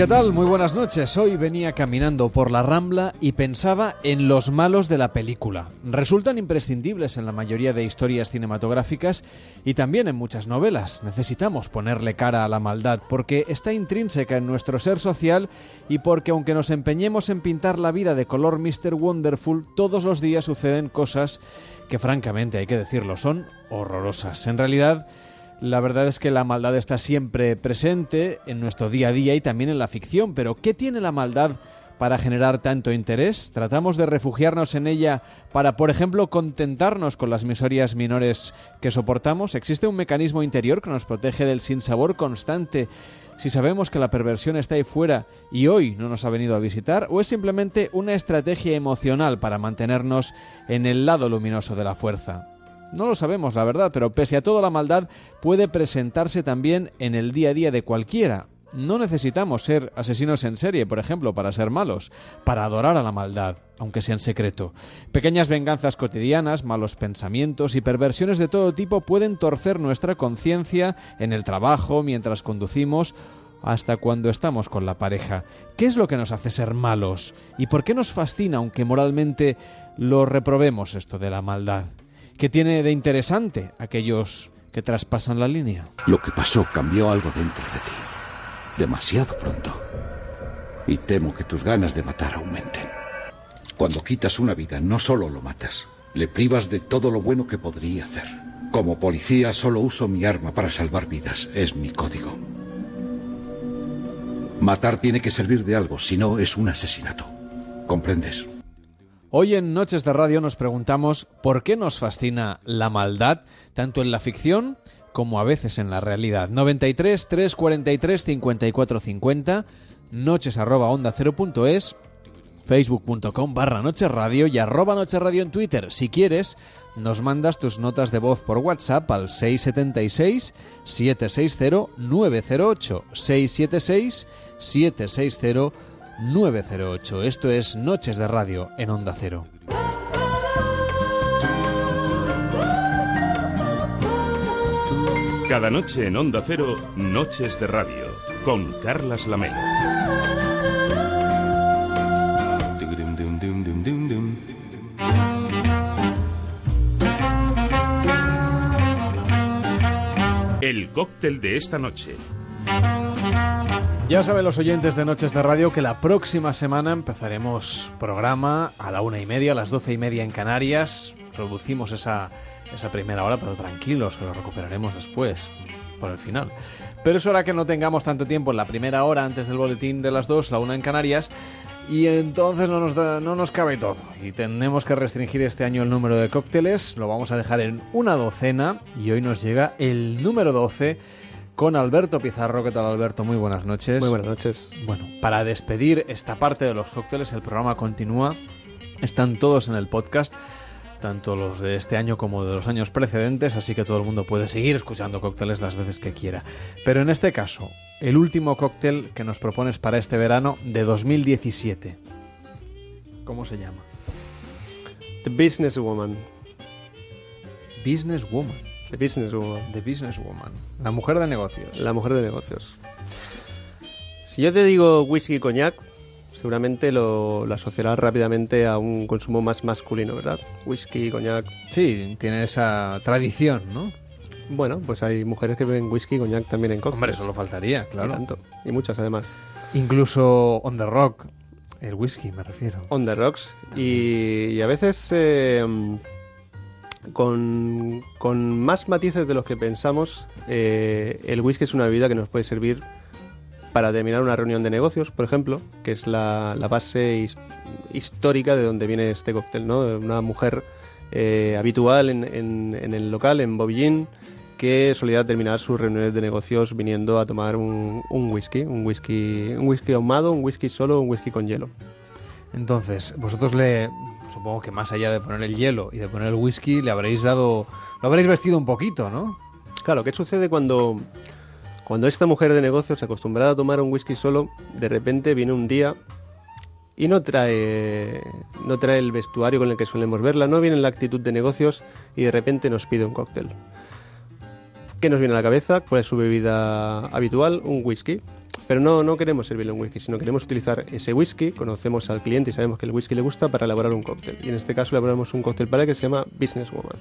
¿Qué tal? Muy buenas noches. Hoy venía caminando por la Rambla y pensaba en los malos de la película. Resultan imprescindibles en la mayoría de historias cinematográficas y también en muchas novelas. Necesitamos ponerle cara a la maldad porque está intrínseca en nuestro ser social y porque aunque nos empeñemos en pintar la vida de color Mr. Wonderful, todos los días suceden cosas que francamente hay que decirlo son horrorosas. En realidad, la verdad es que la maldad está siempre presente en nuestro día a día y también en la ficción, pero ¿qué tiene la maldad para generar tanto interés? ¿Tratamos de refugiarnos en ella para, por ejemplo, contentarnos con las miserias menores que soportamos? ¿Existe un mecanismo interior que nos protege del sinsabor constante si sabemos que la perversión está ahí fuera y hoy no nos ha venido a visitar? ¿O es simplemente una estrategia emocional para mantenernos en el lado luminoso de la fuerza? No lo sabemos, la verdad, pero pese a todo la maldad puede presentarse también en el día a día de cualquiera. No necesitamos ser asesinos en serie, por ejemplo, para ser malos, para adorar a la maldad, aunque sea en secreto. Pequeñas venganzas cotidianas, malos pensamientos y perversiones de todo tipo pueden torcer nuestra conciencia en el trabajo, mientras conducimos hasta cuando estamos con la pareja. ¿Qué es lo que nos hace ser malos? ¿Y por qué nos fascina, aunque moralmente lo reprobemos esto de la maldad? ¿Qué tiene de interesante aquellos que traspasan la línea? Lo que pasó cambió algo dentro de ti. Demasiado pronto. Y temo que tus ganas de matar aumenten. Cuando quitas una vida, no solo lo matas, le privas de todo lo bueno que podría hacer. Como policía solo uso mi arma para salvar vidas. Es mi código. Matar tiene que servir de algo, si no es un asesinato. ¿Comprendes? Hoy en Noches de Radio nos preguntamos por qué nos fascina la maldad, tanto en la ficción como a veces en la realidad. 93 343 54 50, noches arroba onda es, facebook.com barra noches radio y arroba noches radio en Twitter. Si quieres, nos mandas tus notas de voz por WhatsApp al 676 760 908 676 760 908. Esto es Noches de Radio en Onda Cero. Cada noche en Onda Cero, Noches de Radio, con Carlas Lamelo. El cóctel de esta noche. Ya saben los oyentes de Noches de Radio que la próxima semana empezaremos programa a la una y media, a las doce y media en Canarias. Producimos esa, esa primera hora, pero tranquilos, que lo recuperaremos después, por el final. Pero eso hará que no tengamos tanto tiempo en la primera hora antes del boletín de las dos, la una en Canarias, y entonces no nos, no nos cabe todo. Y tenemos que restringir este año el número de cócteles, lo vamos a dejar en una docena, y hoy nos llega el número 12 con Alberto Pizarro. ¿Qué tal, Alberto? Muy buenas noches. Muy buenas noches. Bueno, para despedir esta parte de los cócteles, el programa continúa. Están todos en el podcast, tanto los de este año como de los años precedentes, así que todo el mundo puede seguir escuchando cócteles las veces que quiera. Pero en este caso, el último cóctel que nos propones para este verano de 2017. ¿Cómo se llama? The Businesswoman. Businesswoman. The Businesswoman. The Businesswoman. La mujer de negocios. La mujer de negocios. Si yo te digo whisky y coñac, seguramente lo, lo, asociarás rápidamente a un consumo más masculino, ¿verdad? Whisky, coñac. Sí, tiene esa tradición, ¿no? Bueno, pues hay mujeres que beben whisky y coñac también en cócteles. Hombre, eso lo faltaría, claro. Y tanto. Y muchas además. Incluso on the rock, el whisky me refiero. On the rocks. Y, y, a veces eh, con, con, más matices de los que pensamos, eh, el whisky es una bebida que nos puede servir para terminar una reunión de negocios, por ejemplo, que es la, la base his, histórica de donde viene este cóctel, ¿no? Una mujer eh, habitual en, en, en, el local, en Bobillín, que solía terminar sus reuniones de negocios viniendo a tomar un, un whisky, un whisky, un whisky ahumado, un whisky solo, un whisky con hielo. Entonces, vosotros le, supongo que más allá de poner el hielo y de poner el whisky, le habréis dado, lo habréis vestido un poquito, ¿no? Claro, ¿qué sucede cuando, cuando esta mujer de negocios, acostumbrada a tomar un whisky solo, de repente viene un día y no trae, no trae el vestuario con el que solemos verla, no viene en la actitud de negocios y de repente nos pide un cóctel? ¿Qué nos viene a la cabeza? ¿Cuál es su bebida habitual? Un whisky. Pero no, no queremos servirle un whisky, sino queremos utilizar ese whisky, conocemos al cliente y sabemos que el whisky le gusta para elaborar un cóctel. Y en este caso elaboramos un cóctel para que se llama Business Woman.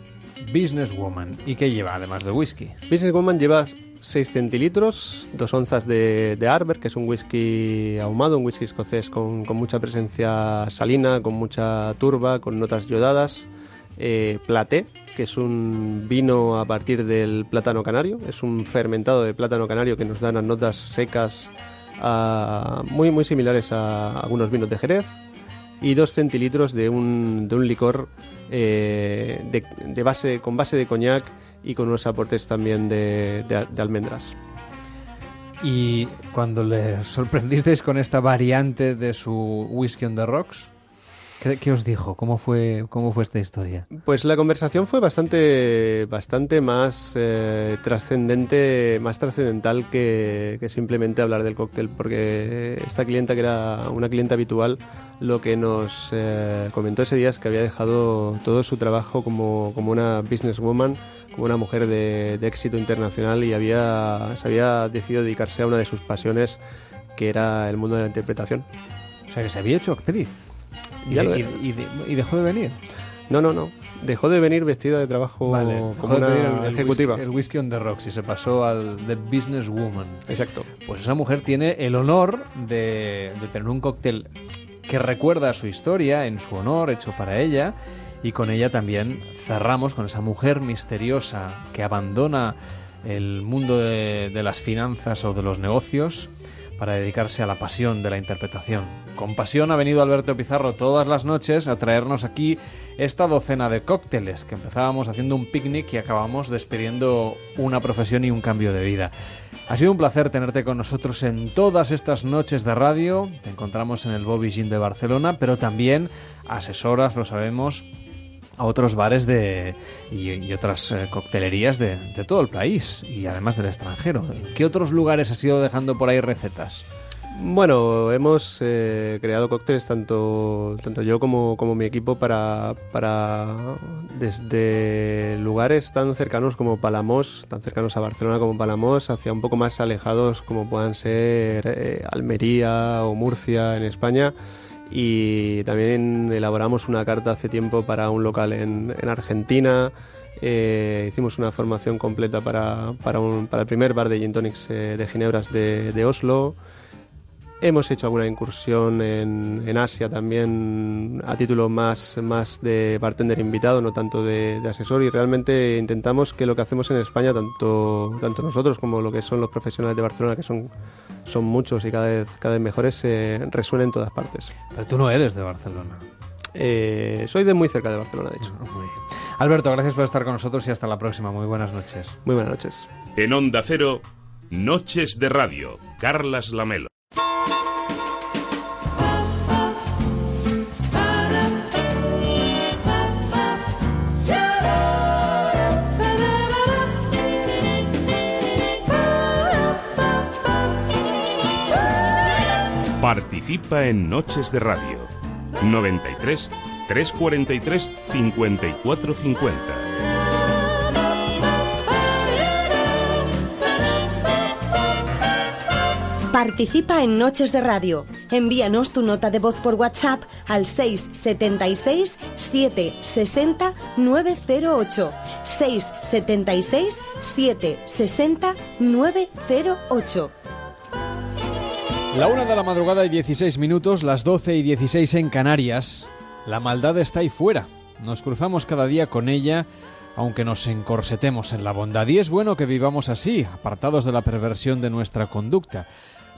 Businesswoman. ¿Y qué lleva además de whisky? Business Woman lleva 6 centilitros, 2 onzas de, de Arbor, que es un whisky ahumado, un whisky escocés con, con mucha presencia salina, con mucha turba, con notas yodadas. Eh, Platé, que es un vino a partir del plátano canario, es un fermentado de plátano canario que nos da unas notas secas ah, muy, muy similares a algunos vinos de Jerez. Y 2 centilitros de un, de un licor eh, de, base, con base de coñac y con unos aportes también de, de- de almendras. Y cuando le sorprendisteis con esta variante de su whisky on the rocks, ¿qué, qué os dijo? ¿Cómo fue, ¿Cómo fue esta historia? Pues la conversación fue bastante, bastante más eh, trascendente, más trascendental que, que simplemente hablar del cóctel, porque esta clienta, que era una clienta habitual, lo que nos eh, comentó ese día es que había dejado todo su trabajo como, como una businesswoman, como una mujer de, de éxito internacional y había, se había decidido dedicarse a una de sus pasiones, que era el mundo de la interpretación. O sea, que se había hecho actriz. Y, Ya lo y- era. y de- y dejó de venir. No, no, no. Dejó de venir vestida de trabajo dejó como una el- el ejecutiva. Whisky, el whisky on the rocks y se pasó al The Businesswoman. Exacto. Pues esa mujer tiene el honor de, de tener un cóctel que recuerda su historia en su honor, hecho para ella, y con ella también cerramos con esa mujer misteriosa que abandona el mundo de, de las finanzas o de los negocios para dedicarse a la pasión de la interpretación. Con pasión ha venido Alberto Pizarro todas las noches a traernos aquí esta docena de cócteles que empezábamos haciendo un picnic y acabamos despidiendo una profesión y un cambio de vida. Ha sido un placer tenerte con nosotros en todas estas noches de radio. Te encontramos en el Bobby Gin de Barcelona, pero también asesoras, lo sabemos, a otros bares de, y, otras eh, coctelerías de, de todo el país y además del extranjero. ¿En qué otros lugares has ido dejando por ahí recetas? Bueno, hemos eh, creado cócteles tanto, tanto yo como, como mi equipo para, para desde lugares tan cercanos como Palamos, tan cercanos a Barcelona como Palamos, hacia un poco más alejados como puedan ser eh, Almería o Murcia en España. Y también elaboramos una carta hace tiempo para un local en, en Argentina. Eh, hicimos una formación completa para, para, el primer bar de gin tonics eh, de Ginebras de Oslo. Hemos hecho alguna incursión en, en Asia también a título más, más de bartender invitado, no tanto de, de asesor. Y realmente intentamos que lo que hacemos en España, tanto, tanto nosotros como lo que son los profesionales de Barcelona, que son, son muchos y cada vez, cada vez mejores, eh, resuene en todas partes. Pero tú no eres de Barcelona. Eh, soy de muy cerca de Barcelona, de hecho. Muy bien. Alberto, gracias por estar con nosotros y hasta la próxima. Muy buenas noches. Muy buenas noches. En Onda Cero, Noches de Radio, Carlas Lamelo. Participa en Noches de Radio. 93 343 5450. Participa en Noches de Radio. Envíanos tu nota de voz por WhatsApp al 676 760 908. 676 760 908. La una de la madrugada y 16 minutos, las 12 y 16 en Canarias. La maldad está ahí fuera. Nos cruzamos cada día con ella, aunque nos encorsetemos en la bondad. Y es bueno que vivamos así, apartados de la perversión de nuestra conducta.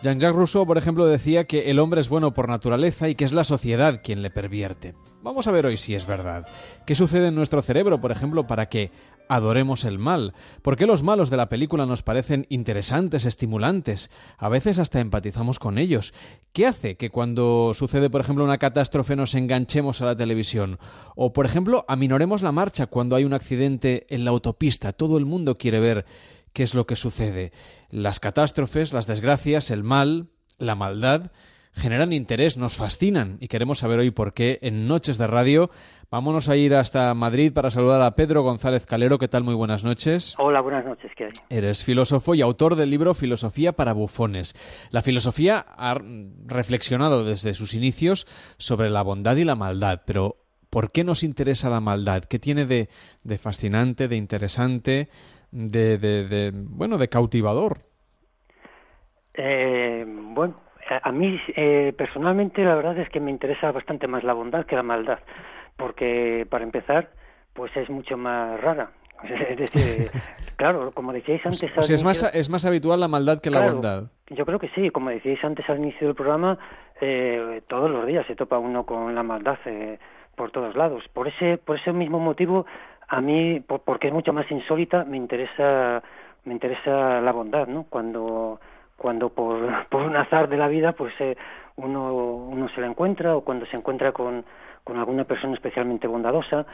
Jean-Jacques Rousseau, por ejemplo, decía que el hombre es bueno por naturaleza y que es la sociedad quien le pervierte. Vamos a ver hoy si es verdad. ¿Qué sucede en nuestro cerebro, por ejemplo, para que adoremos el mal? ¿Por qué los malos de la película nos parecen interesantes, estimulantes? A veces hasta empatizamos con ellos. ¿Qué hace que cuando sucede, por ejemplo, una catástrofe nos enganchemos a la televisión? O, por ejemplo, aminoremos la marcha cuando hay un accidente en la autopista. Todo el mundo quiere ver qué es lo que sucede. Las catástrofes, las desgracias, el mal, la maldad generan interés, nos fascinan y queremos saber hoy por qué en Noches de Radio. Vámonos a ir hasta Madrid para saludar a Pedro González Calero. ¿Qué tal? Muy buenas noches. Hola, buenas noches. ¿Qué hay? Eres filósofo y autor del libro Filosofía para bufones. La filosofía ha reflexionado desde sus inicios sobre la bondad y la maldad, pero ¿por qué nos interesa la maldad? ¿Qué tiene de, de fascinante, de interesante, de, de, de, bueno, de cautivador? Eh, bueno, a mí eh, personalmente la verdad es que me interesa bastante más la bondad que la maldad, porque para empezar, pues es mucho más rara. Es decir, claro, como decíais antes... O sea, es, más, es más habitual la maldad que la bondad. Yo creo que sí, como decíais antes al inicio del programa, eh, todos los días se topa uno con la maldad eh, por todos lados. Por ese, por ese mismo motivo, a mí, porque es mucho más insólita, me interesa, me interesa la bondad, ¿no? Cuando cuando por, por un azar de la vida pues eh, uno, uno se la encuentra o cuando se encuentra con, con alguna persona especialmente bondadosa,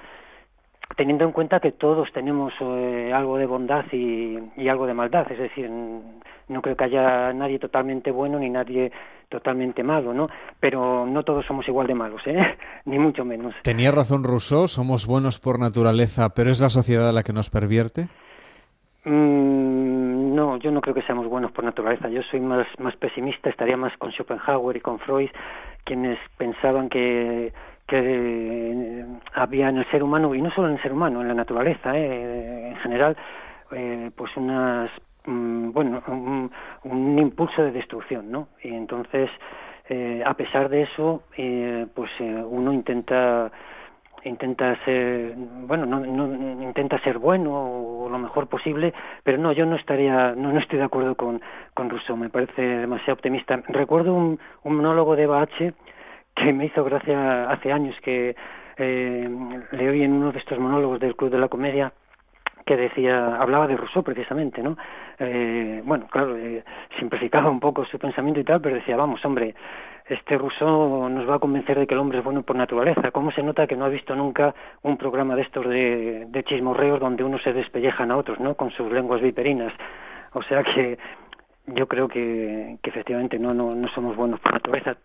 teniendo en cuenta que todos tenemos eh, algo de bondad y, y, algo de maldad, es decir, no creo que haya nadie totalmente bueno ni nadie totalmente malo, ¿no? Pero no todos somos igual de malos, ¿eh? ni mucho menos. Tenía razón Rousseau, somos buenos por naturaleza, pero es la sociedad la que nos pervierte. Mm, yo no creo que seamos buenos por naturaleza. Yo soy más, más pesimista, estaría más con Schopenhauer y con Freud, quienes pensaban que, que eh, había en el ser humano, y no solo en el ser humano, en la naturaleza eh, en general, eh, pues unas, mm, bueno, un, impulso de destrucción, ¿no? Y entonces, eh, a pesar de eso, eh, pues uno intenta intenta ser bueno no, no, intenta ser bueno o lo mejor posible pero no yo no estaría no, no estoy de acuerdo con con me parece demasiado optimista. Recuerdo un, un monólogo de Bache que me hizo gracia hace años que eh, le oí en uno de estos monólogos del Club de la Comedia que decía, hablaba de Rousseau precisamente, ¿no? Eh, bueno, claro, eh, simplificaba un poco su pensamiento y tal, pero decía, vamos, hombre, este Rousseau nos va a convencer de que el hombre es bueno por naturaleza. ¿Cómo se nota que no ha visto nunca un programa de estos de, de chismorreos donde unos se despellejan a otros, ¿no? Con sus lenguas viperinas. O sea que yo creo que, que efectivamente no, no, no somos buenos por naturaleza.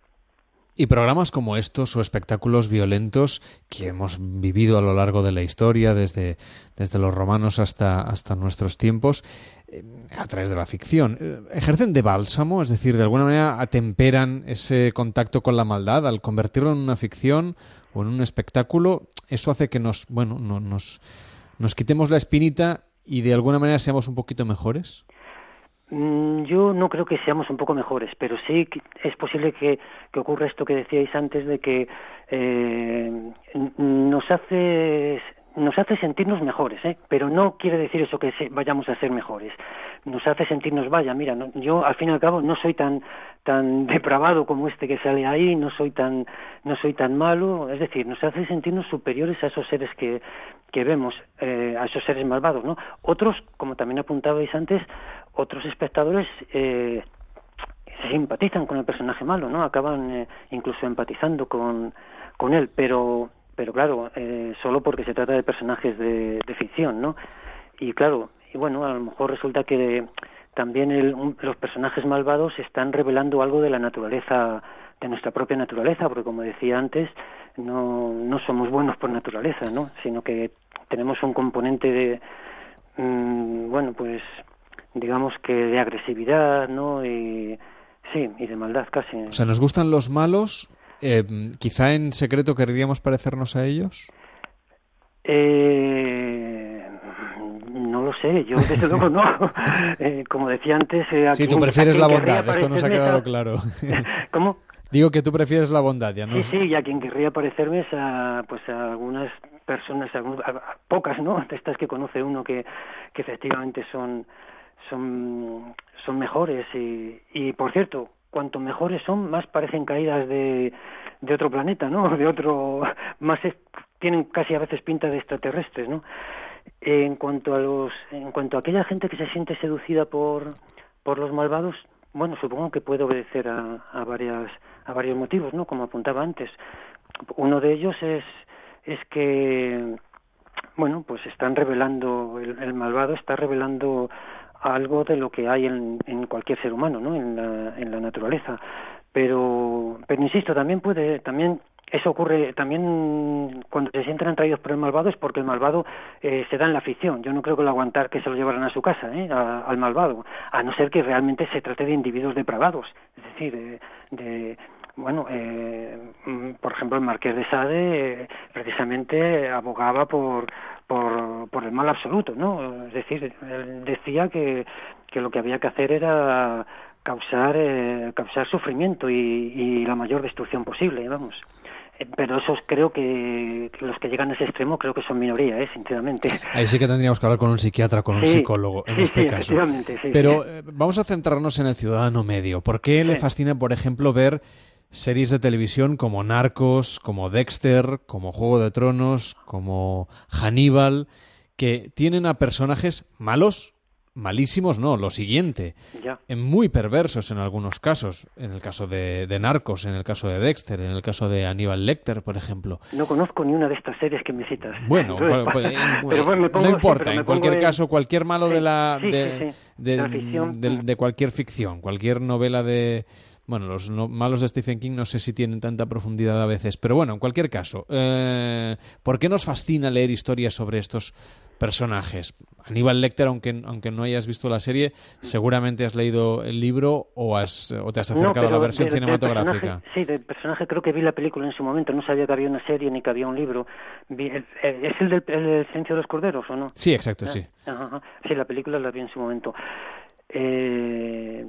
Y programas como estos o espectáculos violentos que hemos vivido a lo largo de la historia, desde, desde los romanos hasta, hasta nuestros tiempos, eh, a través de la ficción, eh, ¿ejercen de bálsamo? Es decir, de alguna manera atemperan ese contacto con la maldad al convertirlo en una ficción o en un espectáculo. Eso hace que nos, bueno, no, nos, nos quitemos la espinita y de alguna manera seamos un poquito mejores. Mm, yo no creo que seamos un poco mejores, pero sí es posible que, que ocurra esto que decíais antes de que eh, nos hace nos hace sentirnos mejores, ¿eh? pero no quiere decir eso que se, vayamos a ser mejores. Nos hace sentirnos, vaya, mira, no, yo al fin y al cabo no soy tan tan depravado como este que sale ahí, no soy tan no soy tan malo, es decir, nos hace sentirnos superiores a esos seres que que vemos, eh, a esos seres malvados, ¿no? Otros, como también apuntabais antes, otros espectadores eh, simpatizan con el personaje malo, ¿no? Acaban eh, incluso empatizando con, con él, pero, pero claro, eh, solo porque se trata de personajes de, de ficción, ¿no? Y claro, y bueno, a lo mejor resulta que también el, un, los personajes malvados están revelando algo de la naturaleza, de nuestra propia naturaleza, porque como decía antes, no, no somos buenos por naturaleza, ¿no? Sino que tenemos un componente de, mmm, bueno, pues digamos que de agresividad, ¿no? Y sí, y de maldad casi. O sea, ¿nos gustan los malos? Eh, ¿Quizá en secreto querríamos parecernos a ellos? Eh, no lo sé, yo desde luego no. Eh, como decía antes... Sí, tú prefieres la bondad, esto nos ha quedado claro. ¿Cómo? Digo que tú prefieres la bondad, ya no. Sí, sí, y a quien querría parecerme es a, pues a algunas personas, a, a, pocas, ¿no? De estas que conoce uno que, que efectivamente son son, son mejores y, y por cierto, cuanto mejores son, más parecen caídas de, de otro planeta, ¿no? De otro, más es, tienen casi a veces pinta de extraterrestres, ¿no? En cuanto a los, en cuanto a aquella gente que se siente seducida por, por los malvados, bueno, supongo que puede obedecer a, a varias, a varios motivos, ¿no? Como apuntaba antes. Uno de ellos es, es que, bueno, pues están revelando, el, el malvado está revelando algo de lo que hay en, en cualquier ser humano, ¿no? En la, en la naturaleza. pero pero insisto también puede también eso ocurre también cuando se sienten atraídos por el malvado es porque el malvado eh, se da en la ficción. Yo no creo que lo aguantar que se lo llevaran a su casa, ¿eh? al malvado, a no ser que realmente se trate de individuos depravados, es decir, de, bueno, eh, mm, por ejemplo, el marqués de Sade eh, precisamente abogaba por, por, por el mal absoluto, ¿no? Es decir, él decía que, que lo que había que hacer era causar, eh, causar sufrimiento y, y la mayor destrucción posible, vamos. Eh, pero esos creo que los que llegan a ese extremo creo que son minoría, ¿eh? sinceramente. Ahí sí que tendríamos que hablar con un psiquiatra, con un psicólogo en este caso. Pero eh, vamos a centrarnos en el ciudadano medio. ¿Por qué le fascina, por ejemplo, ver series de televisión como Narcos, como Dexter, como Juego de Tronos, como Hannibal, que tienen a personajes malos, malísimos no, lo siguiente, en muy perversos en algunos casos, en el caso de, Narcos, en el caso de Dexter, en el caso de Aníbal Lecter, por ejemplo. No conozco ni una de estas series que me citas. Bueno, pues, no importa, en cualquier caso, cualquier malo de la, de, de, cualquier ficción, cualquier novela de bueno, los malos de Stephen King no sé si tienen tanta profundidad a veces, pero bueno, en cualquier caso, eh, ¿por qué nos fascina leer historias sobre estos personajes. Aníbal Lecter, aunque, aunque no hayas visto la serie, seguramente has leído el libro o, has, o te has acercado a la versión cinematográfica. sí, del personaje creo que vi la película en su momento, no sabía que había una serie ni que había un libro. ¿Es el del el Silencio de los Corderos o no? Sí, exacto, sí. Ah, sí, la película la vi en su momento. Eh,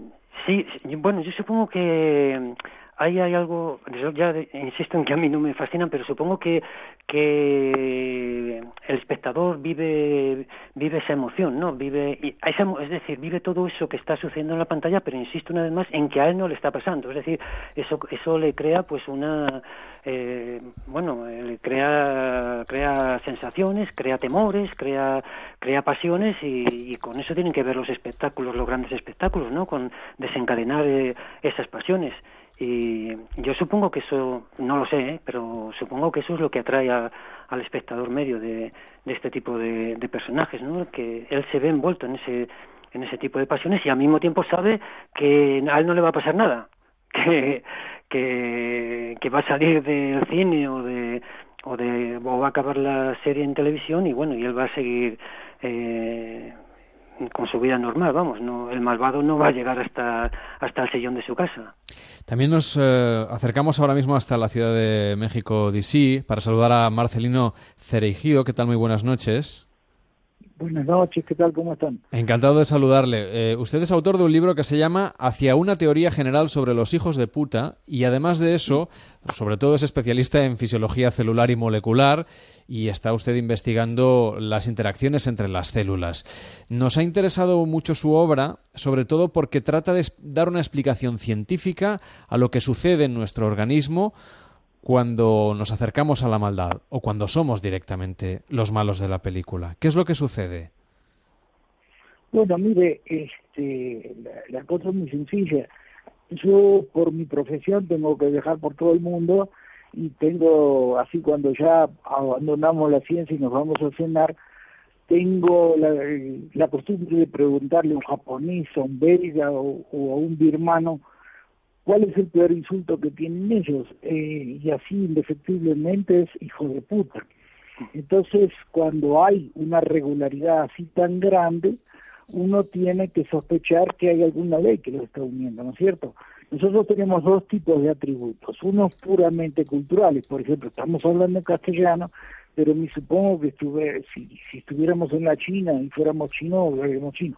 sí, bueno, yo supongo que ahí hay algo, ya insisto en que a mí no me fascinan, pero supongo que, que el espectador vive, vive esa emoción, ¿no? Vive, es decir, vive todo eso que está sucediendo en la pantalla, pero insisto una vez más en que a él no le está pasando, es decir, eso, eso le crea pues una, eh, bueno, le crea, crea sensaciones, crea temores, crea, crea pasiones y, y, con eso tienen que ver los espectáculos, los grandes espectáculos, ¿no? Con desencadenar eh, esas pasiones. Y yo supongo que eso, no lo sé, ¿eh? pero supongo que eso es lo que atrae al espectador medio de, este tipo de, personajes, ¿no? Que él se ve envuelto en ese, en ese tipo de pasiones y al mismo tiempo sabe que a él no le va a pasar nada, que, que, que va a salir del cine o de, o de o va a acabar la serie en televisión y bueno, y él va a seguir eh, con su vida normal, vamos, no, el malvado no va a llegar hasta, hasta el sillón de su casa. También nos eh, acercamos ahora mismo hasta la Ciudad de México, D.C., para saludar a Marcelino Cereijido. ¿Qué tal? Muy buenas noches. Buenas ¿qué tal? ¿Cómo están? Encantado de saludarle. Eh, usted es autor de un libro que se llama Hacia una teoría general sobre los hijos de puta y además de eso, sobre todo es especialista en fisiología celular y molecular y está usted investigando las interacciones entre las células. Nos ha interesado mucho su obra, sobre todo porque trata de dar una explicación científica a lo que sucede en nuestro organismo cuando nos acercamos a la maldad o cuando somos directamente los malos de la película? ¿Qué es lo que sucede? Bueno, mire, este, la, cosa es muy sencilla. Yo por mi profesión tengo que dejar por todo el mundo y tengo, así cuando ya abandonamos la ciencia y nos vamos a cenar, tengo la, la costumbre de preguntarle a un japonés, a un belga o a un birmano, ¿Cuál es el peor insulto que tienen ellos? Eh, y así indefectiblemente es hijo de puta. Entonces, cuando hay una regularidad así tan grande, uno tiene que sospechar que hay alguna ley que lo está uniendo, ¿no es cierto? Nosotros tenemos dos tipos de atributos, unos puramente culturales, por ejemplo, estamos hablando en castellano, pero me supongo que estuve, si, si estuviéramos en la China y fuéramos chinos, hablaríamos chino.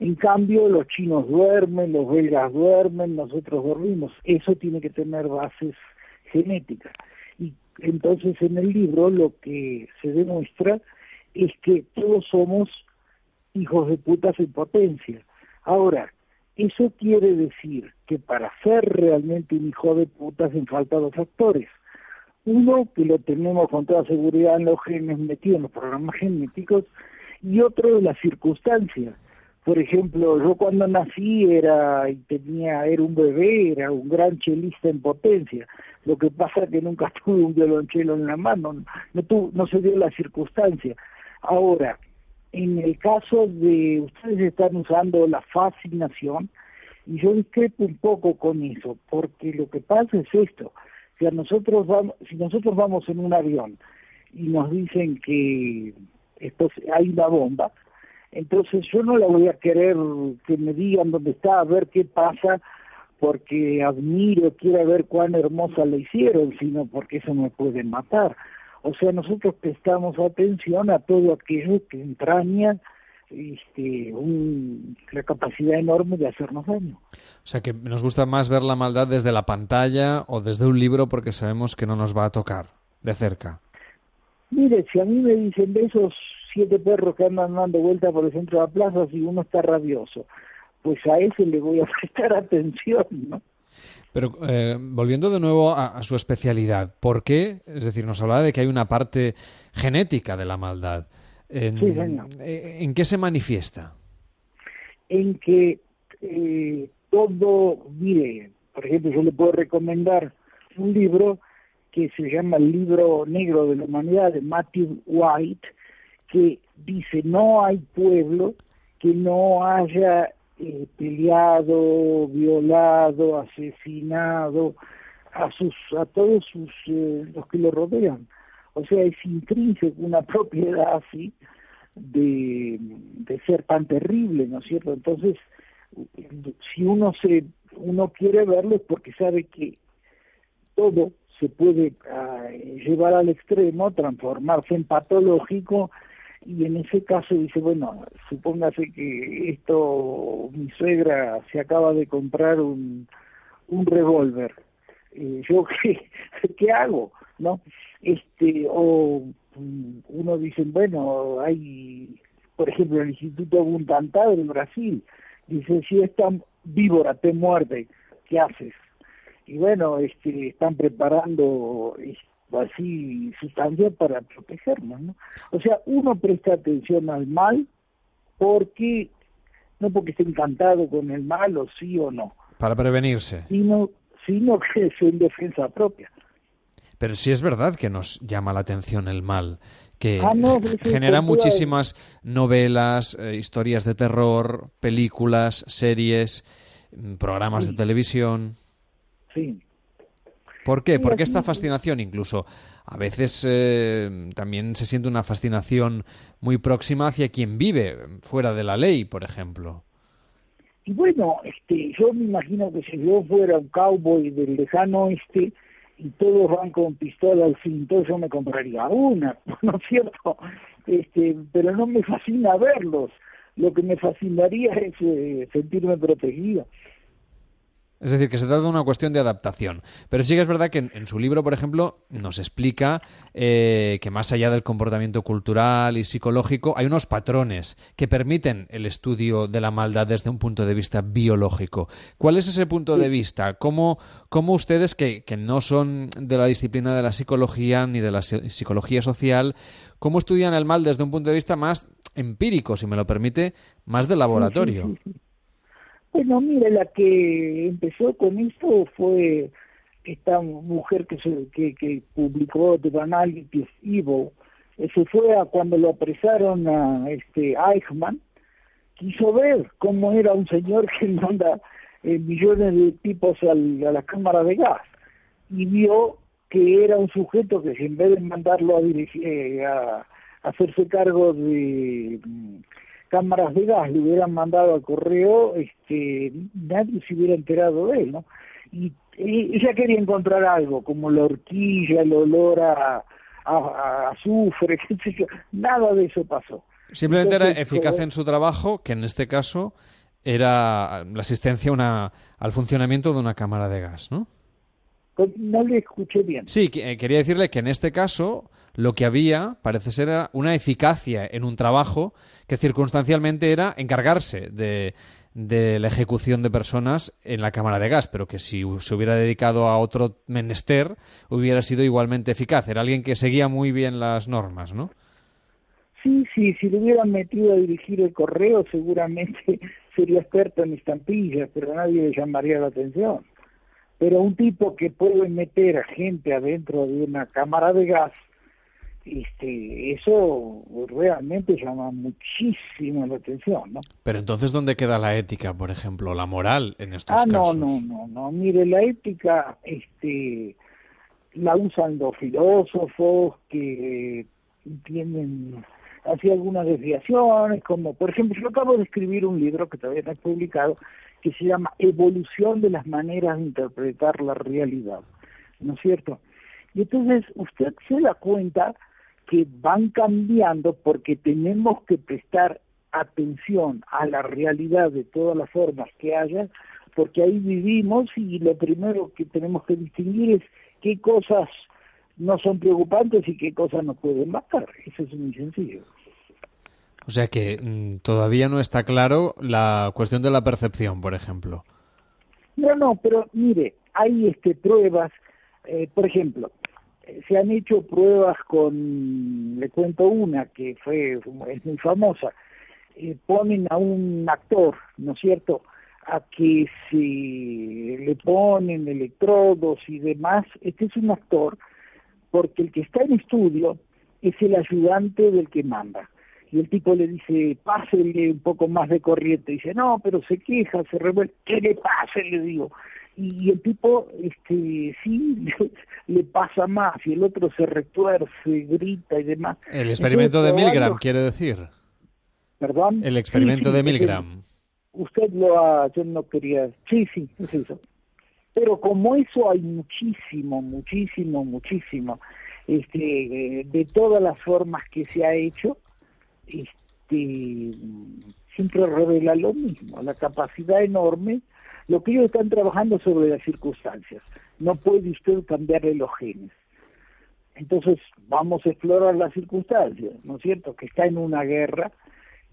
En cambio, los chinos duermen, los belgas duermen, nosotros dormimos. Eso tiene que tener bases genéticas. Y entonces en el libro lo que se demuestra es que todos somos hijos de putas en potencia. Ahora, eso quiere decir que para ser realmente un hijo de putas hacen falta dos factores. Uno, que lo tenemos con toda seguridad en los genes metidos en los programas genéticos, y otro, las circunstancias por ejemplo, yo cuando nací era y tenía era un bebé, era un gran chelista en potencia. Lo que pasa es que nunca tuve un violonchelo en la mano, no, no se dio la circunstancia. Ahora, en el caso de ustedes están usando la fascinación, Y yo discrepo un poco con eso, porque lo que pasa es esto, si, nosotros vamos, si nosotros vamos en un avión y nos dicen que esto, hay una bomba, entonces yo no la voy a querer que me digan dónde está, a ver qué pasa, porque admiro, quiero ver cuán hermosa la hicieron, sino porque eso me puede matar. O sea, nosotros prestamos atención a todo aquello que entraña este, un, la capacidad enorme de hacernos daño. O sea, que nos gusta más ver la maldad desde la pantalla o desde un libro porque sabemos que no nos va a tocar de cerca. Mire, si a mí me dicen de esos siete perros que andan dando vuelta por el centro de la plaza, si uno está rabioso, pues a ese le voy a prestar atención, ¿no? Pero eh, volviendo de nuevo a, su especialidad, ¿por qué? Es decir, nos hablaba de que hay una parte genética de la maldad. En, sí, señor. Eh, ¿En qué se manifiesta? En que eh, todo, mire, por ejemplo, yo le puedo recomendar un libro que se llama El libro negro de la humanidad de Matthew White, que dice, no hay pueblo que no haya eh, peleado, violado, asesinado a sus a todos sus eh, los que lo rodean. O sea, es intrínseco una propiedad así de, de ser tan terrible, ¿no es cierto? Entonces, si uno se uno quiere verlo es porque sabe que todo se puede ah, llevar al extremo, transformarse en patológico y en ese caso dice, bueno, supóngase que esto, mi suegra se acaba de comprar un, un revólver, eh, ¿yo qué, qué hago? ¿No? Este, o mm, uno dice, bueno, hay, por ejemplo, el Instituto Buntantá del Brasil, dice, si esta víbora te muerde, ¿qué haces? Y bueno, este, están preparando así sustancia para protegernos, ¿no? O sea, uno presta atención al mal porque no porque esté encantado con el mal o sí o no. Para prevenirse. Sino, sino que es en defensa propia. Pero sí es verdad que nos llama la atención el mal, que Ah, no, sí, genera muchísimas novelas, eh, historias de terror, películas, series, mm, programas de televisión. Sí. ¿Por qué? Sí, ¿Por qué aquí- esta fascinación? Incluso a veces eh, también se siente una fascinación muy próxima hacia quien vive fuera de la ley, por ejemplo. Y bueno, este, yo me imagino que si yo fuera un cowboy del lejano oeste y todos van con pistola al cinto, yo me compraría una, ¿no es cierto? Este, pero no me fascina verlos. Lo que me fascinaría es eh, sentirme protegido. Es decir, que se trata de una cuestión de adaptación. Pero sí que es verdad que en, en su libro, por ejemplo, nos explica eh, que más allá del comportamiento cultural y psicológico, hay unos patrones que permiten el estudio de la maldad desde un punto de vista biológico. ¿Cuál es ese punto de vista? ¿Cómo, cómo ustedes, que, que no son de la disciplina de la psicología ni de la si- psicología social, cómo estudian el mal desde un punto de vista más empírico, si me lo permite, más de laboratorio? Bueno, mire, la que empezó con esto fue esta mujer que se, que, que publicó The Banality of Evil. Eso fue a cuando lo apresaron a este Eichmann. Quiso ver cómo era un señor que manda eh, millones de tipos al- a la cámara de gas y vio que era un sujeto que en vez de mandarlo a dirigir eh, a hacerse cargo de mm, cámaras de gas le hubieran mandado al correo, este, nadie se hubiera enterado de él, ¿no? Y, y ella quería encontrar algo, como la horquilla, el olor a, a, a azufre, qué sé yo. nada de eso pasó. Simplemente era Entonces, eficaz eh, en su trabajo, que en este caso era la asistencia a una, al funcionamiento de una cámara de gas, ¿no? Pues, No le escuché bien. Sí, que- eh, quería decirle que en este caso lo que había parece ser era una eficacia en un trabajo que circunstancialmente era encargarse de, de la ejecución de personas en la cámara de gas, pero que si se hubiera dedicado a otro menester hubiera sido igualmente eficaz. Era alguien que seguía muy bien las normas, ¿no? Sí, sí, si lo hubieran metido a dirigir el correo seguramente sería experto en estampillas, pero nadie le llamaría la atención. Pero un tipo que puede meter a gente adentro de una cámara de gas este, eso realmente llama muchísimo la atención, ¿no? Pero entonces, ¿dónde queda la ética, por ejemplo, la moral en estos ah, casos? Ah, no, no, no, no. Mire, la ética, este, la usan los filósofos que tienen así algunas desviaciones, como por ejemplo, yo acabo de escribir un libro que todavía no he publicado, que se llama Evolución de las maneras de interpretar la realidad, ¿no es cierto? Y entonces usted se da cuenta que van cambiando porque tenemos que prestar atención a la realidad de todas las formas que haya, porque ahí vivimos y lo primero que tenemos que distinguir es qué cosas no son preocupantes y qué cosas nos pueden matar. Eso es muy sencillo. O sea que mm, todavía no está claro la cuestión de la percepción, por ejemplo. No, no, pero mire, hay este pruebas, eh, por ejemplo, se han hecho pruebas con, le cuento una que fue es muy famosa, eh, ponen a un actor, ¿no es cierto?, a que se le ponen electrodos y demás, este es un actor, porque el que está en estudio es el ayudante del que manda. Y el tipo le dice, pásele un poco más de corriente. Y dice, no, pero se queja, se revuelve. ¿Qué le pase? Le digo y el tipo este sí le, pasa más y el otro se retuerce, grita y demás. El experimento de Milgram, quiere decir. ¿Perdón? El experimento de Milgram. Usted lo ha, yo no quería, sí, sí, es eso. Pero como eso hay muchísimo, muchísimo, muchísimo, este, de todas las formas que se ha hecho, este, siempre revela lo mismo, la capacidad enorme lo que ellos están trabajando sobre las circunstancias. No puede usted cambiarle los genes. Entonces vamos a explorar las circunstancias, ¿no es cierto? Que está en una guerra,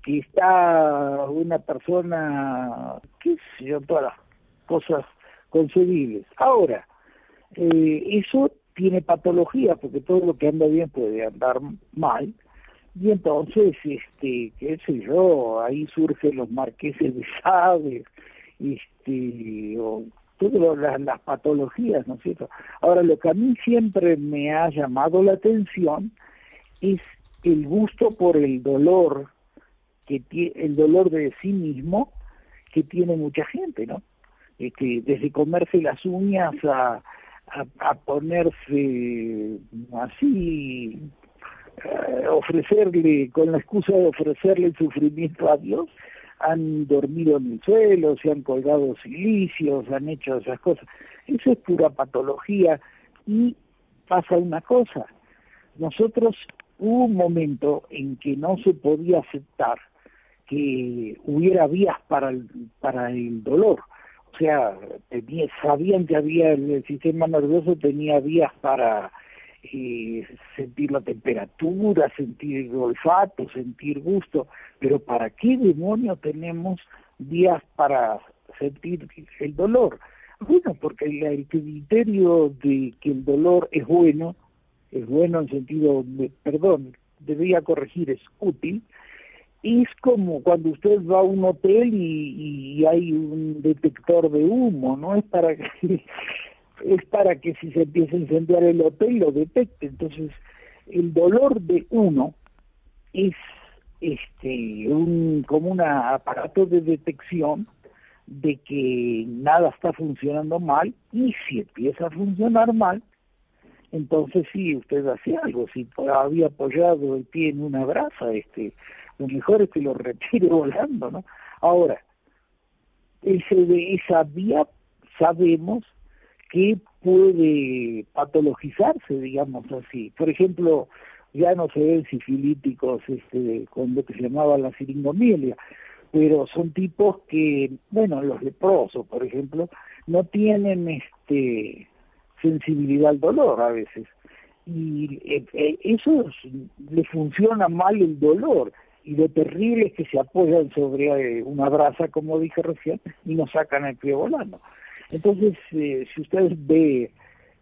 que está una persona, qué sé yo, todas las cosas concebibles. Ahora, eh, eso tiene patología, porque todo lo que anda bien puede andar mal, y entonces, este, qué sé yo, ahí surgen los marqueses de Sade, este, todas las, patologías, ¿no es cierto? Ahora, lo que a mí siempre me ha llamado la atención es el gusto por el dolor, que el dolor de sí mismo que tiene mucha gente, ¿no? Este, desde comerse las uñas a, a, ponerse así, eh, ofrecerle, con la excusa de ofrecerle el sufrimiento a Dios, han dormido en el suelo, se han colgado silicios, han hecho esas cosas. Eso es pura patología y pasa una cosa. Nosotros hubo un momento en que no se podía aceptar que hubiera vías para el, para el dolor. O sea, sabían que había el sistema nervioso tenía vías para eh, sentir la temperatura, sentir olfato, sentir gusto, pero ¿para qué demonio tenemos días para sentir el dolor? Bueno, porque el, criterio de que el dolor es bueno, es bueno en sentido, de, perdón, debería corregir, es útil, es como cuando usted va a un hotel y, y hay un detector de humo, ¿no? Es para que es para que si se empieza a incendiar el hotel lo detecte. Entonces, el dolor de uno es este un como un aparato de detección de que nada está funcionando mal y si empieza a funcionar mal, entonces sí, usted hace algo. Si había apoyado el pie en una brasa, este, lo mejor es que lo retire volando, ¿no? Ahora, ese esa vía sabemos que puede patologizarse, digamos así. Por ejemplo, ya no se ven sifilíticos este, con lo que se llamaba la siringomilia, pero son tipos que, bueno, los leprosos, por ejemplo, no tienen este sensibilidad al dolor a veces. Y eh, eh, eso le funciona mal el dolor. Y lo terrible es que se apoyan sobre eh, una brasa, como dije recién, y nos sacan el pie volando. Entonces, eh, si ustedes ve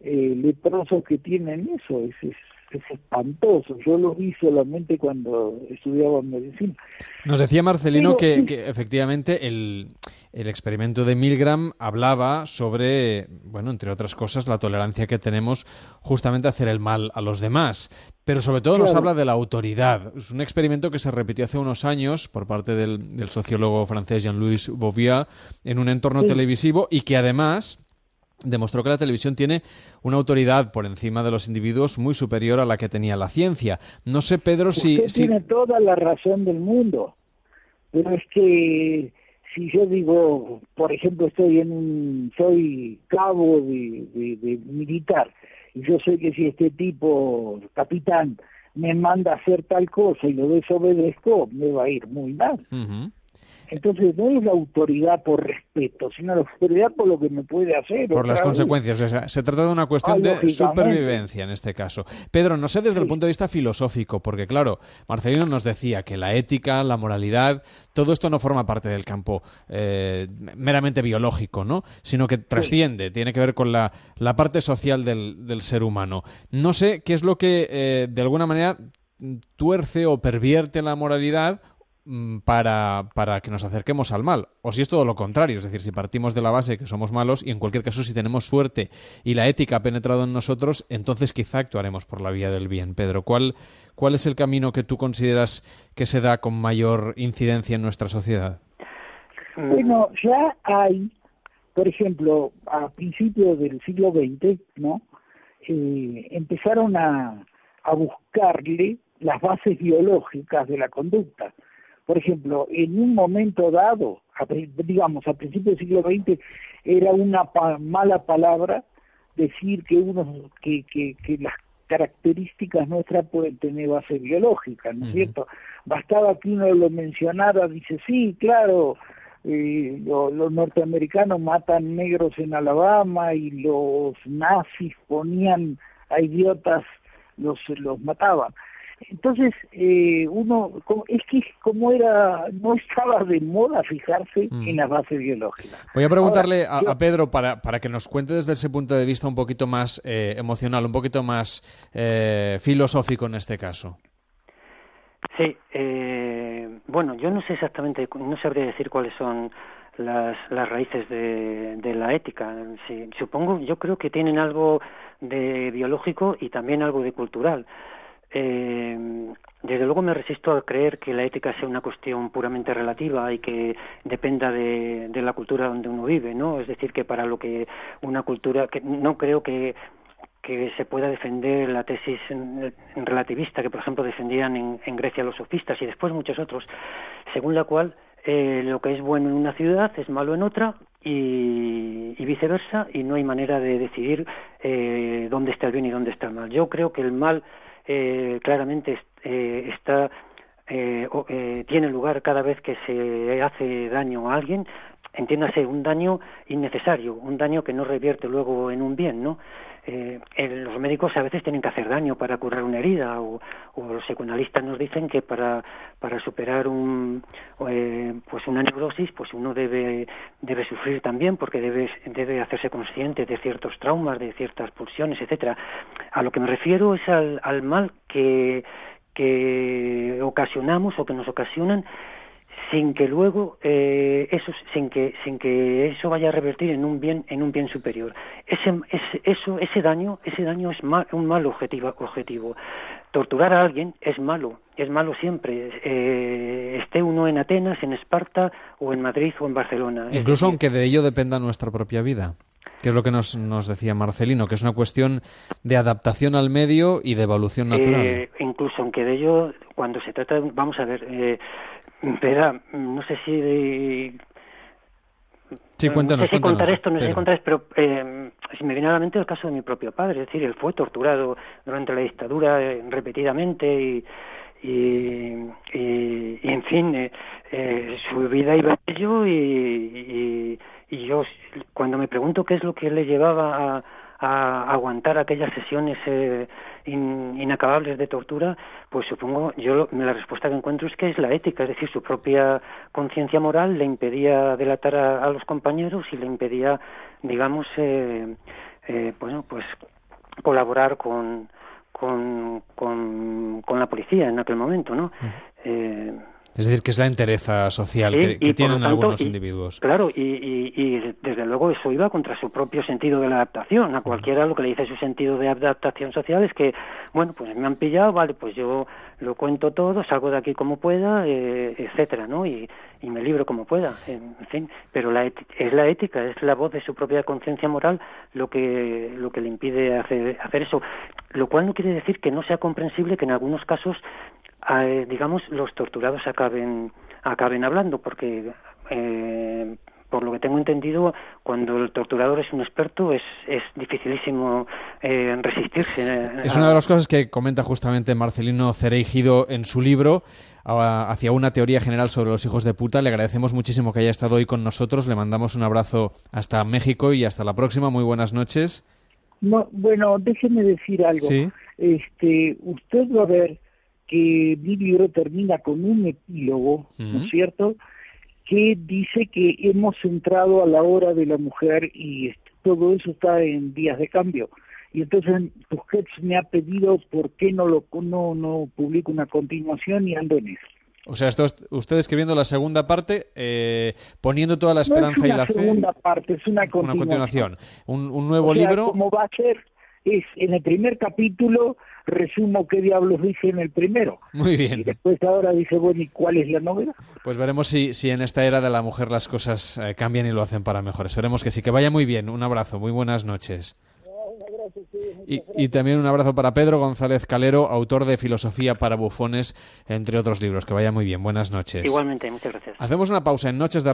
eh, leprosos que tienen eso, es, es, espantoso. Yo lo vi solamente cuando estudiaba medicina. Nos decía Marcelino que, efectivamente el, el, experimento de Milgram hablaba sobre, bueno, entre otras cosas, la tolerancia que tenemos justamente a hacer el mal a los demás. Pero sobre todo nos habla de la autoridad. Es un experimento que se repitió hace unos años por parte del, sociólogo francés Jean-Louis Bouvier en un entorno televisivo y que además demostró que la televisión tiene una autoridad por encima de los individuos muy superior a la que tenía la ciencia. No sé, Pedro, si, Tiene toda la razón del mundo, pero es que si yo digo, por ejemplo, estoy en un, soy cabo de, militar y yo sé que si este tipo, capitán, me manda a hacer tal cosa y lo desobedezco, me va a ir muy mal. Entonces no es la autoridad por respeto, sino la autoridad por lo que me puede hacer. Por las consecuencias. se trata de una cuestión de supervivencia en este caso. Pedro, no sé desde el punto de vista filosófico, porque claro, Marcelino nos decía que la ética, la moralidad, todo esto no forma parte del campo eh, meramente biológico, ¿no? Sino que trasciende, tiene que ver con la, la parte social del, del, ser humano. No sé qué es lo que eh, de alguna manera tuerce o pervierte la moralidad para, para, que nos acerquemos al mal. O si es todo lo contrario, es decir, si partimos de la base que somos malos y en cualquier caso si tenemos suerte y la ética ha penetrado en nosotros, entonces quizá actuaremos por la vía del bien. Pedro, ¿cuál, cuál es el camino que tú consideras que se da con mayor incidencia en nuestra sociedad? Bueno, ya hay, por ejemplo, a principios del siglo XX, ¿no? Eh, empezaron a, a buscarle las bases biológicas de la conducta por ejemplo, en un momento dado, digamos, a principios del siglo XX, era una mala palabra decir que uno que, que, que las características nuestras pueden tener base biológica, ¿no es cierto? Bastaba que uno lo mencionara, dice, sí, claro, eh, los norteamericanos matan negros en Alabama y los nazis ponían a idiotas, los, los mataban. Entonces, eh, uno, es que como era, no estaba de moda fijarse mm. en la base biológica. Voy a preguntarle a, Pedro para, para, que nos cuente desde ese punto de vista un poquito más eh, emocional, un poquito más eh, filosófico en este caso. Sí, bueno, yo no sé exactamente, no sabría decir cuáles son las, las raíces de, de la ética. Sí, supongo, yo creo que tienen algo de biológico y también algo de cultural. Eh, desde luego me resisto a creer que la ética sea una cuestión puramente relativa y que dependa de, la cultura donde uno vive, ¿no? Es decir, que para lo que una cultura, que no creo que que se pueda defender la tesis relativista que, por ejemplo, defendían en, Grecia los sofistas y después muchos otros, según la cual eh, lo que es bueno en una ciudad es malo en otra y, viceversa, y no hay manera de decidir eh, dónde está el bien y dónde está el mal. Yo creo que el mal eh, claramente eh, está eh, eh, tiene lugar cada vez que se hace daño a alguien, entiéndase un daño innecesario, un daño que no revierte luego en un bien, ¿no? Eh, los médicos a veces tienen que hacer daño para curar una herida o, los psicoanalistas nos dicen que para, para superar un, eh, pues una neurosis pues uno debe, debe sufrir también porque debe, debe hacerse consciente de ciertos traumas, de ciertas pulsiones, etcétera. A lo que me refiero es al, al mal que, que ocasionamos o que nos ocasionan sin que luego eh, eso sin que sin que eso vaya a revertir en un bien en un bien superior. Ese, ese eso ese daño ese daño es un mal objetivo objetivo. Torturar a alguien es malo es malo siempre. Eh, esté uno en Atenas en Esparta o en Madrid o en Barcelona. Incluso aunque de ello dependa nuestra propia vida que es lo que nos, nos decía Marcelino, que es una cuestión de adaptación al medio y de evolución natural. Eh, incluso aunque de ello, cuando se trata, vamos a ver, eh, Verá, no sé si... Sí, cuéntanos, no sé si contar esto, no sé si contar esto, pero eh, si me viene a la mente el caso de mi propio padre, es decir, él fue torturado durante la dictadura eh, repetidamente y, y, y, en fin, eh, eh, su vida iba a ello y, y, yo cuando me pregunto qué es lo que le llevaba a, a aguantar aquellas sesiones eh, inacabables de tortura, pues supongo, yo la respuesta que encuentro es que es la ética, es decir, su propia conciencia moral le impedía delatar a, los compañeros y le impedía, digamos, eh, eh, bueno, pues colaborar con, con, con, con, la policía en aquel momento, ¿no? Eh, es decir, que es la entereza social que, tienen algunos individuos. Claro, y, y, desde luego eso iba contra su propio sentido de la adaptación. A cualquiera lo que le dice su sentido de adaptación social es que, bueno, pues me han pillado, vale, pues yo lo cuento todo, salgo de aquí como pueda, eh, etcétera, ¿no? Y, me libro como pueda, en fin. Pero la es la ética, es la voz de su propia conciencia moral lo que lo que le impide hacer, hacer eso. Lo cual no quiere decir que no sea comprensible que en algunos casos eh, digamos, los torturados acaben, acaben hablando, porque eh, por lo que tengo entendido, cuando el torturador es un experto, es, es dificilísimo eh, resistirse. Es una de las cosas que comenta justamente Marcelino Cereijido en su libro, hacia una teoría general sobre los hijos de puta. Le agradecemos muchísimo que haya estado hoy con nosotros. Le mandamos un abrazo hasta México y hasta la próxima. Muy buenas noches. No, bueno, déjeme decir algo. Este, usted va a ver que mi libro termina con un epílogo, ¿no es cierto?, que dice que hemos entrado a la hora de la mujer y todo eso está en días de cambio. Y entonces Tusquets me ha pedido por qué no lo no, no publico una continuación y ando en eso. O sea, esto usted escribiendo la segunda parte, eh, poniendo toda la esperanza y la fe. Es una segunda parte, es una continuación. Un, nuevo libro. Como va a ser, es en el primer capítulo resumo qué diablos dice en el primero. Muy bien. Y después ahora dice, bueno, ¿y cuál es la novela? Pues veremos si, si en esta era de la mujer las cosas eh, cambian y lo hacen para mejor. Esperemos que sí. Que vaya muy bien. Un abrazo. Muy buenas noches. Y, y, también un abrazo para Pedro González Calero, autor de Filosofía para Bufones, entre otros libros. Que vaya muy bien. Buenas noches. Igualmente, muchas gracias. Hacemos una pausa en Noches de